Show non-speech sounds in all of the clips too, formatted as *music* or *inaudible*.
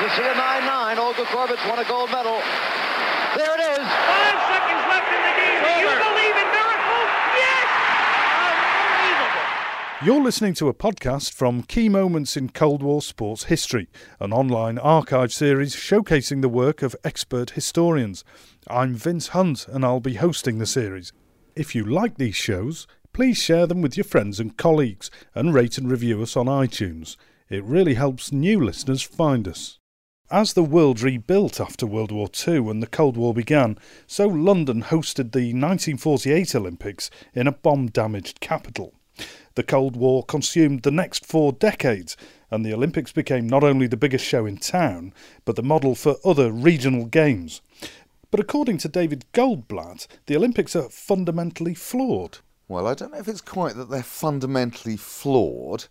You see a 9-9. Olga Korbut's won a gold medal. There it is. Five seconds left in the game. Do you believe in miracles? Yes! Unbelievable. You're listening to a podcast from Key Moments in Cold War Sports History, an online archive series showcasing the work of expert historians. I'm Vince Hunt and I'll be hosting the series. If you like these shows, please share them with your friends and colleagues and rate and review us on iTunes. It really helps new listeners find us. As the world rebuilt after World War II and the Cold War began, so London hosted the 1948 Olympics in a bomb damaged capital. The Cold War consumed the next four decades, and the Olympics became not only the biggest show in town, but the model for other regional games. But according to David Goldblatt, the Olympics are fundamentally flawed. Well, I don't know if it's quite that they're fundamentally flawed,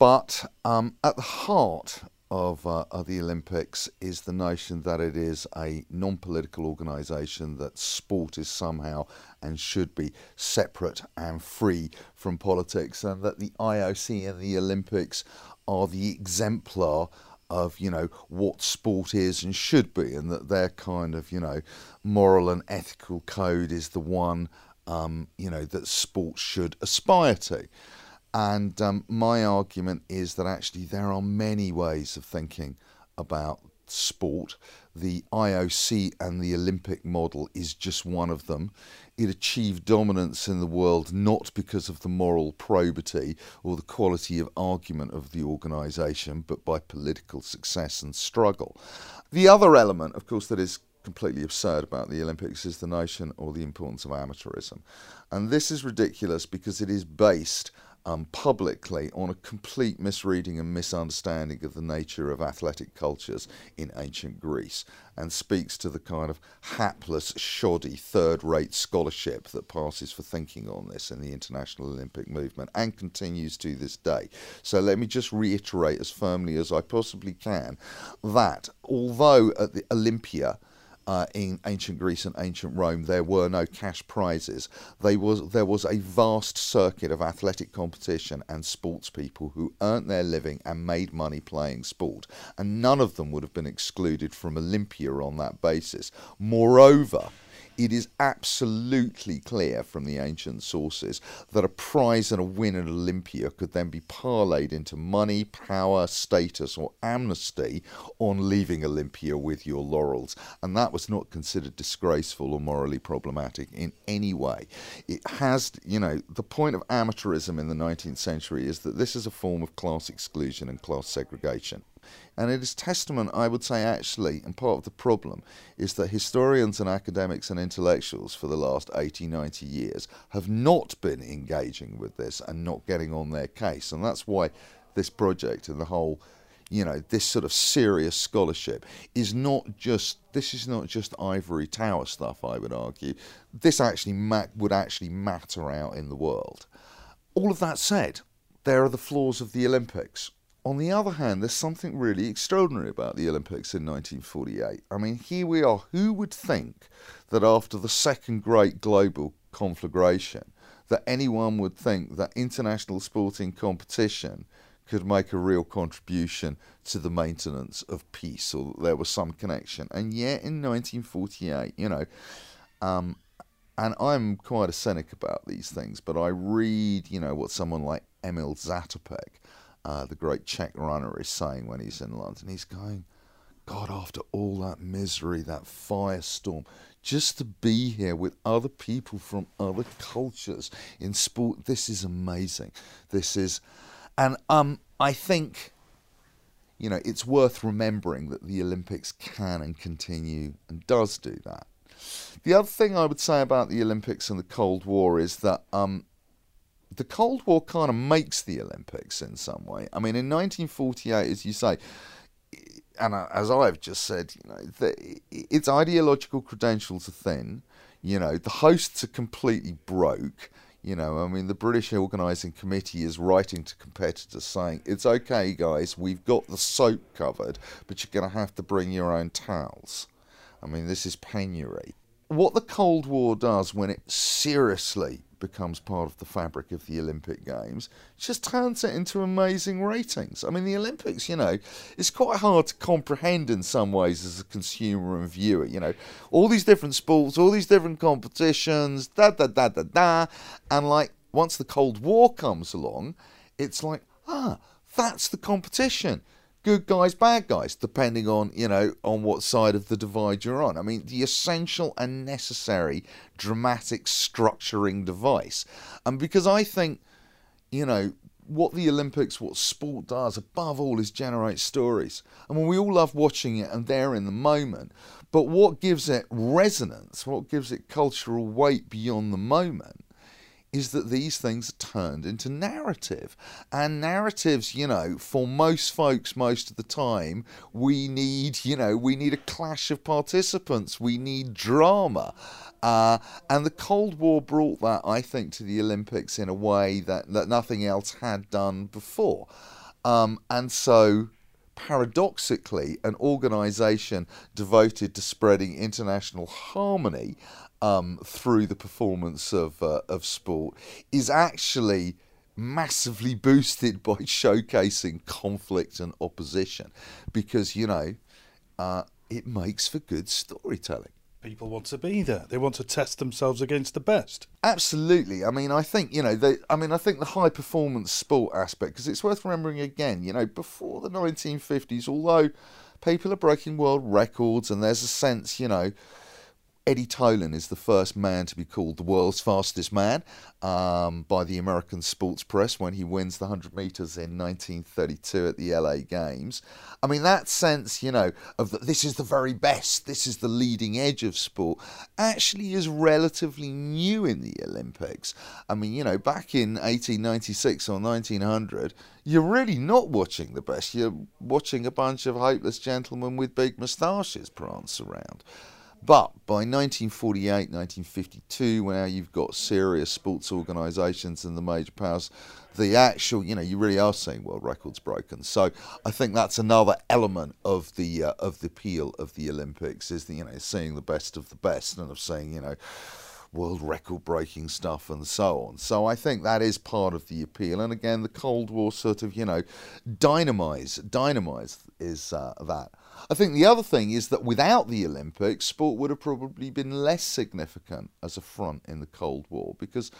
but um, at the heart of, uh, of the Olympics is the notion that it is a non political organisation, that sport is somehow and should be separate and free from politics, and that the IOC and the Olympics are the exemplar of you know what sport is and should be, and that their kind of you know moral and ethical code is the one um, you know that sport should aspire to. And um, my argument is that actually there are many ways of thinking about sport. The IOC and the Olympic model is just one of them. It achieved dominance in the world not because of the moral probity or the quality of argument of the organisation, but by political success and struggle. The other element, of course, that is completely absurd about the Olympics is the notion or the importance of amateurism. And this is ridiculous because it is based um, publicly on a complete misreading and misunderstanding of the nature of athletic cultures in ancient Greece and speaks to the kind of hapless, shoddy, third rate scholarship that passes for thinking on this in the International Olympic movement and continues to this day. So let me just reiterate as firmly as I possibly can that although at the Olympia, uh, in ancient Greece and ancient Rome, there were no cash prizes. They was, there was a vast circuit of athletic competition and sports people who earned their living and made money playing sport, and none of them would have been excluded from Olympia on that basis. Moreover, it is absolutely clear from the ancient sources that a prize and a win at Olympia could then be parlayed into money, power, status, or amnesty on leaving Olympia with your laurels. And that was not considered disgraceful or morally problematic in any way. It has, you know, the point of amateurism in the 19th century is that this is a form of class exclusion and class segregation. And it is testament, I would say, actually, and part of the problem is that historians and academics and intellectuals for the last 80, 90 years have not been engaging with this and not getting on their case. And that's why this project and the whole you know this sort of serious scholarship is not just this is not just ivory tower stuff i would argue. This actually ma- would actually matter out in the world. All of that said there are the flaws of the olympics on the other hand, there's something really extraordinary about the Olympics in 1948. I mean, here we are. Who would think that after the second great global conflagration, that anyone would think that international sporting competition could make a real contribution to the maintenance of peace, or that there was some connection? And yet, in 1948, you know, um, and I'm quite a cynic about these things, but I read, you know, what someone like Emil Zatopek uh, the great Czech runner, is saying when he's in London. He's going, God, after all that misery, that firestorm, just to be here with other people from other cultures in sport, this is amazing. This is, and um, I think, you know, it's worth remembering that the Olympics can and continue and does do that. The other thing I would say about the Olympics and the Cold War is that um, the Cold War kind of makes the Olympics in some way. I mean, in 1948, as you say, and as I've just said, you know, the, its ideological credentials are thin. You know, the hosts are completely broke. You know, I mean, the British Organising Committee is writing to competitors saying, it's okay, guys, we've got the soap covered, but you're going to have to bring your own towels. I mean, this is penury. What the Cold War does when it seriously becomes part of the fabric of the Olympic Games just turns it into amazing ratings. I mean, the Olympics, you know, it's quite hard to comprehend in some ways as a consumer and viewer. You know, all these different sports, all these different competitions, da da da da da, and like once the Cold War comes along, it's like ah, that's the competition good guys, bad guys, depending on, you know, on what side of the divide you're on. I mean, the essential and necessary dramatic structuring device. And because I think, you know, what the Olympics, what sport does above all is generate stories. I mean, we all love watching it and they're in the moment. But what gives it resonance, what gives it cultural weight beyond the moment, is that these things are turned into narrative. And narratives, you know, for most folks, most of the time, we need, you know, we need a clash of participants, we need drama. Uh, and the Cold War brought that, I think, to the Olympics in a way that, that nothing else had done before. Um, and so paradoxically, an organization devoted to spreading international harmony um, through the performance of uh, of sport is actually massively boosted *laughs* by showcasing conflict and opposition, because you know uh, it makes for good storytelling. People want to be there. They want to test themselves against the best. Absolutely. I mean, I think you know. They, I mean, I think the high performance sport aspect because it's worth remembering again. You know, before the 1950s, although people are breaking world records and there's a sense, you know Eddie Tolan is the first man to be called the world's fastest man um, by the American sports press when he wins the 100 metres in 1932 at the LA Games. I mean, that sense, you know, of that this is the very best, this is the leading edge of sport, actually is relatively new in the Olympics. I mean, you know, back in 1896 or 1900, you're really not watching the best. You're watching a bunch of hopeless gentlemen with big moustaches prance around. But by 1948, 1952, when now you've got serious sports organisations and the major powers, the actual, you know, you really are seeing world records broken. So I think that's another element of the uh, of the appeal of the Olympics is the you know seeing the best of the best and of seeing you know world record breaking stuff and so on. So I think that is part of the appeal. And again, the Cold War sort of you know dynamize dynamize is uh, that. I think the other thing is that without the Olympics, sport would have probably been less significant as a front in the Cold War because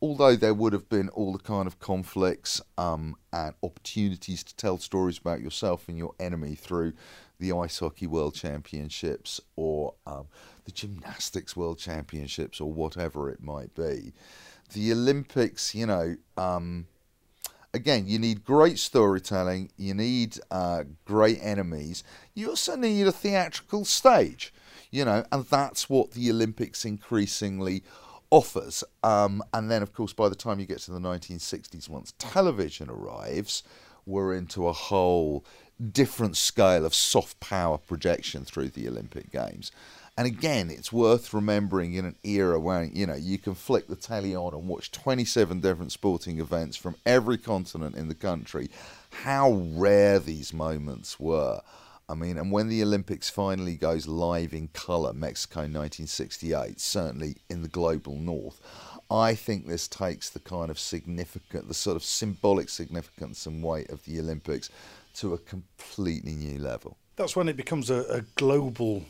although there would have been all the kind of conflicts um, and opportunities to tell stories about yourself and your enemy through the Ice Hockey World Championships or um, the Gymnastics World Championships or whatever it might be, the Olympics, you know, um, again, you need great storytelling, you need uh, great enemies, you also need a theatrical stage, you know, and that's what the Olympics increasingly offers. Um, and then, of course, by the time you get to the 1960s, once television arrives, we're into a whole different scale of soft power projection through the Olympic Games. And again, it's worth remembering in an era where you know you can flick the telly on and watch 27 different sporting events from every continent in the country. How rare these moments were. I mean, and when the Olympics finally goes live in colour, Mexico 1968, certainly in the global north, I think this takes the kind of significant, the sort of symbolic significance and weight of the Olympics to a completely new level. That's when it becomes a, a global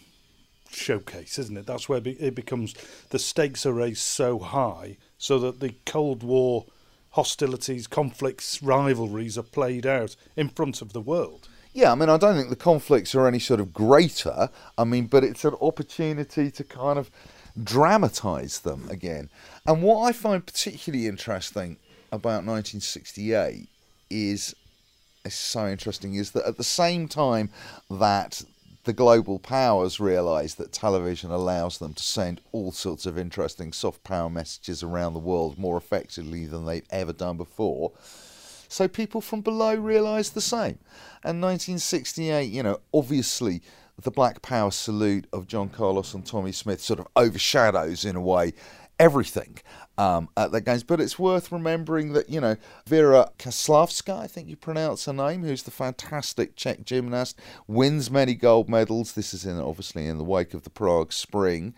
showcase, isn't it? That's where it becomes the stakes are raised so high so that the Cold War hostilities, conflicts, rivalries are played out in front of the world. Yeah, I mean, I don't think the conflicts are any sort of greater. I mean, but it's an opportunity to kind of dramatise them again. And what I find particularly interesting about 1968 is, is so interesting is that at the same time that the global powers realise that television allows them to send all sorts of interesting soft power messages around the world more effectively than they've ever done before. So people from below realise the same. And 1968, you know, obviously the Black Power salute of John Carlos and Tommie Smith sort of overshadows, in a way, everything um, at the games. But it's worth remembering that, you know, Vera Caslavska, I think you pronounce her name, who's the fantastic Czech gymnast, wins many gold medals. This is in obviously in the wake of the Prague Spring.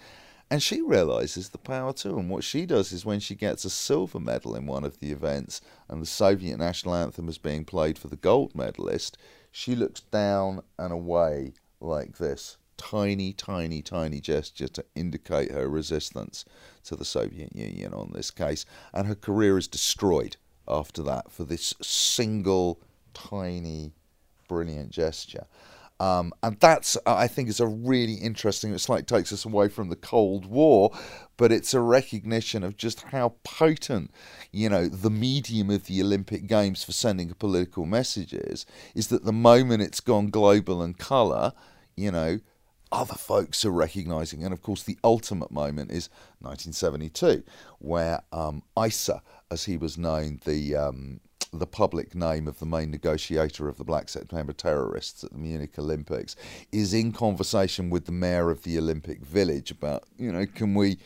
And she realizes the power too. And what she does is when she gets a silver medal in one of the events and the Soviet national anthem is being played for the gold medalist, she looks down and away like this tiny, tiny, tiny gesture to indicate her resistance to the Soviet Union on this case. And her career is destroyed after that for this single, tiny, brilliant gesture. Um, and that's, I think, is a really interesting. It's like takes us away from the Cold War, but it's a recognition of just how potent, you know, the medium of the Olympic Games for sending a political message is. Is that the moment it's gone global and colour, you know, other folks are recognizing. And of course, the ultimate moment is 1972, where um, Issa, as he was known, the um, the public name of the main negotiator of the Black September terrorists at the Munich Olympics, is in conversation with the mayor of the Olympic Village about, you know, can we,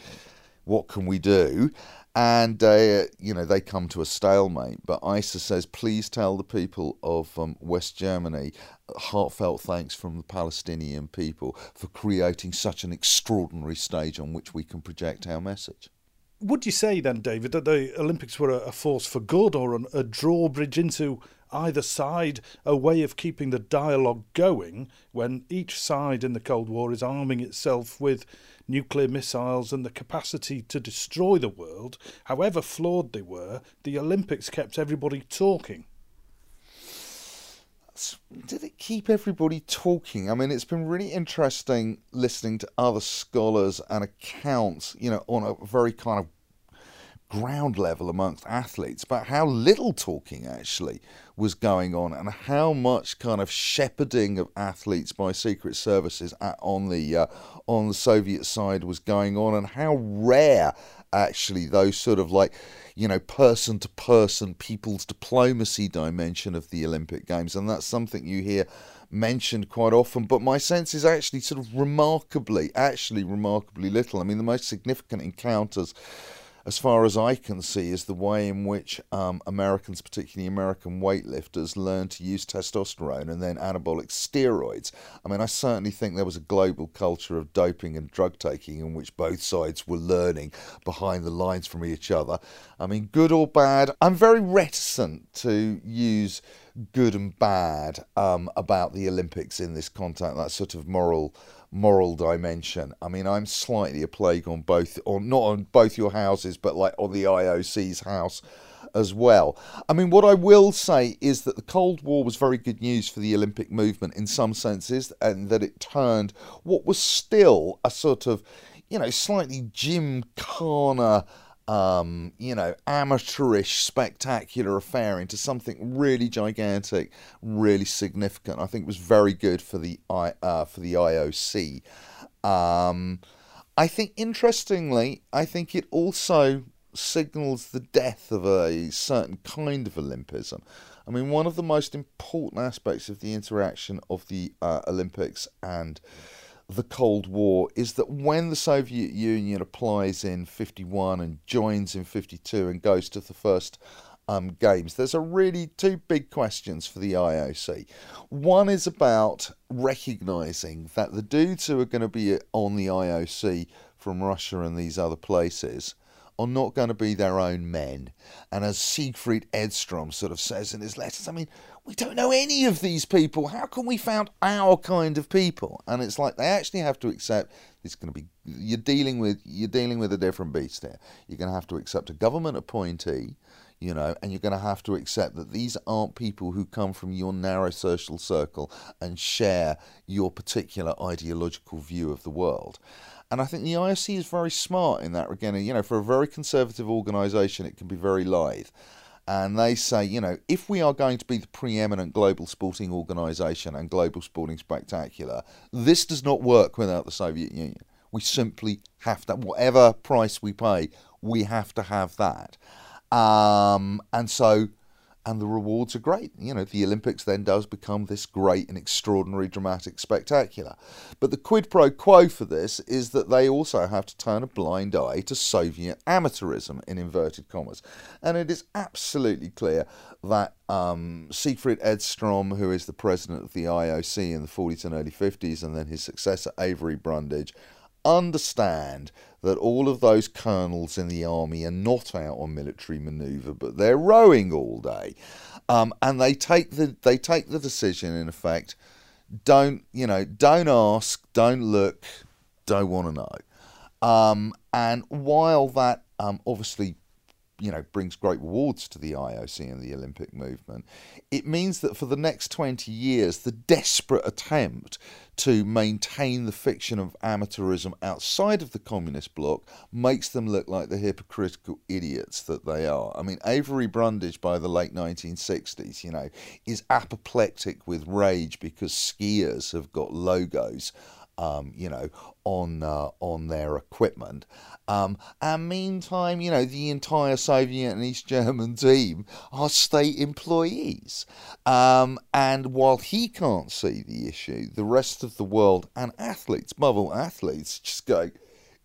what can we do? and uh, you know they come to a stalemate. But Issa says, please tell the people of um, West Germany heartfelt thanks from the Palestinian people for creating such an extraordinary stage on which we can project our message. Would you say then, David, that the Olympics were a force for good or a drawbridge into either side, a way of keeping the dialogue going when each side in the Cold War is arming itself with nuclear missiles and the capacity to destroy the world, however flawed they were, the Olympics kept everybody talking. Did it keep everybody talking? I mean, it's been really interesting listening to other scholars and accounts, you know, on a very kind of ground level amongst athletes about how little talking actually was going on and how much kind of shepherding of athletes by secret services at, on the uh, on the Soviet side was going on and how rare actually those sort of like you know person to person people's diplomacy dimension of the Olympic games. And that's something you hear mentioned quite often but my sense is actually sort of remarkably actually remarkably little. I mean the most significant encounters as far as I can see, is the way in which um, Americans, particularly American weightlifters, learn to use testosterone and then anabolic steroids. I mean, I certainly think there was a global culture of doping and drug taking in which both sides were learning behind the lines from each other. I mean, good or bad, I'm very reticent to use good and bad um, about the Olympics in this context, that sort of moral moral dimension. I mean, I'm slightly a plague on both, or not on both your houses, but like on the IOC's house as well. I mean, what I will say is that the Cold War was very good news for the Olympic movement in some senses, and that it turned what was still a sort of, you know, slightly gymkhana um, you know, amateurish, spectacular affair into something really gigantic, really significant. I think it was very good for the I uh, for the IOC. Um, I think, interestingly, I think it also signals the death of a certain kind of Olympism. I mean, one of the most important aspects of the interaction of the uh, Olympics and the Cold War is that when the Soviet Union applies in 51 and joins in 52 and goes to the first um, games, there's a really two big questions for the IOC. One is about recognizing that the dudes who are going to be on the IOC from Russia and these other places are not going to be their own men. And as Sigfrid Edstrom sort of says in his letters, I mean, we don't know any of these people. How can we found our kind of people? And it's like they actually have to accept it's going to be you're dealing with you're dealing with a different beast here. You're going to have to accept a government appointee, you know, and you're going to have to accept that these aren't people who come from your narrow social circle and share your particular ideological view of the world. And I think the IOC is very smart in that regard. You know, for a very conservative organisation, it can be very lithe and they say, you know, if we are going to be the preeminent global sporting organisation and global sporting spectacular, this does not work without the Soviet Union. We simply have to, whatever price we pay, we have to have that. Um, and so and the rewards are great. You know, the Olympics then does become this great and extraordinary, dramatic spectacular. But the quid pro quo for this is that they also have to turn a blind eye to Soviet amateurism, in inverted commas. And it is absolutely clear that um, Sigfrid Edstrom, who is the president of the IOC in the 40s and early 50s, and then his successor, Avery Brundage, understand that all of those colonels in the army are not out on military manoeuvre, but they're rowing all day, um, and they take the they take the decision in effect. Don't you know? Don't ask. Don't look. Don't want to know. Um, and while that um, obviously you know brings great rewards to the IOC and the Olympic movement, it means that for the next 20 years, the desperate attempt to maintain the fiction of amateurism outside of the communist bloc makes them look like the hypocritical idiots that they are. I mean, Avery Brundage by the late 1960s, you know, is apoplectic with rage because skiers have got logos um, you know, on uh, on their equipment. Um, and meantime, you know, the entire Soviet and East German team are state employees. Um, and while he can't see the issue, the rest of the world and athletes, above athletes, just go,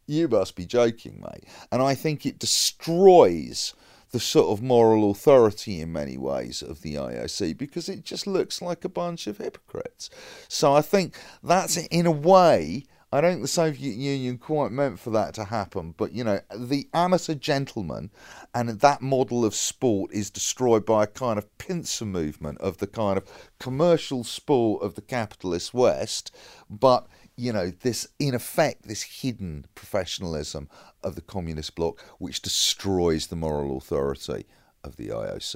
"You must be joking, mate." And I think it destroys the sort of moral authority in many ways of the IOC because it just looks like a bunch of hypocrites. So I think that's in a way. I don't think the Soviet Union quite meant for that to happen, but you know, the amateur gentleman and that model of sport is destroyed by a kind of pincer movement of the kind of commercial sport of the capitalist West, but you know, this, in effect, this hidden professionalism of the communist bloc, which destroys the moral authority of the IOC.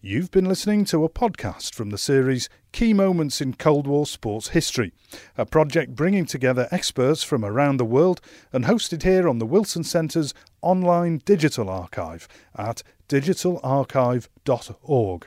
You've been listening to a podcast from the series Key Moments in Cold War Sports History, a project bringing together experts from around the world and hosted here on the Wilson Centre's online digital archive at digitalarchive.org.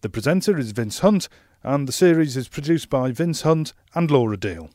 The presenter is Vince Hunt, and the series is produced by Vince Hunt and Laura Deal.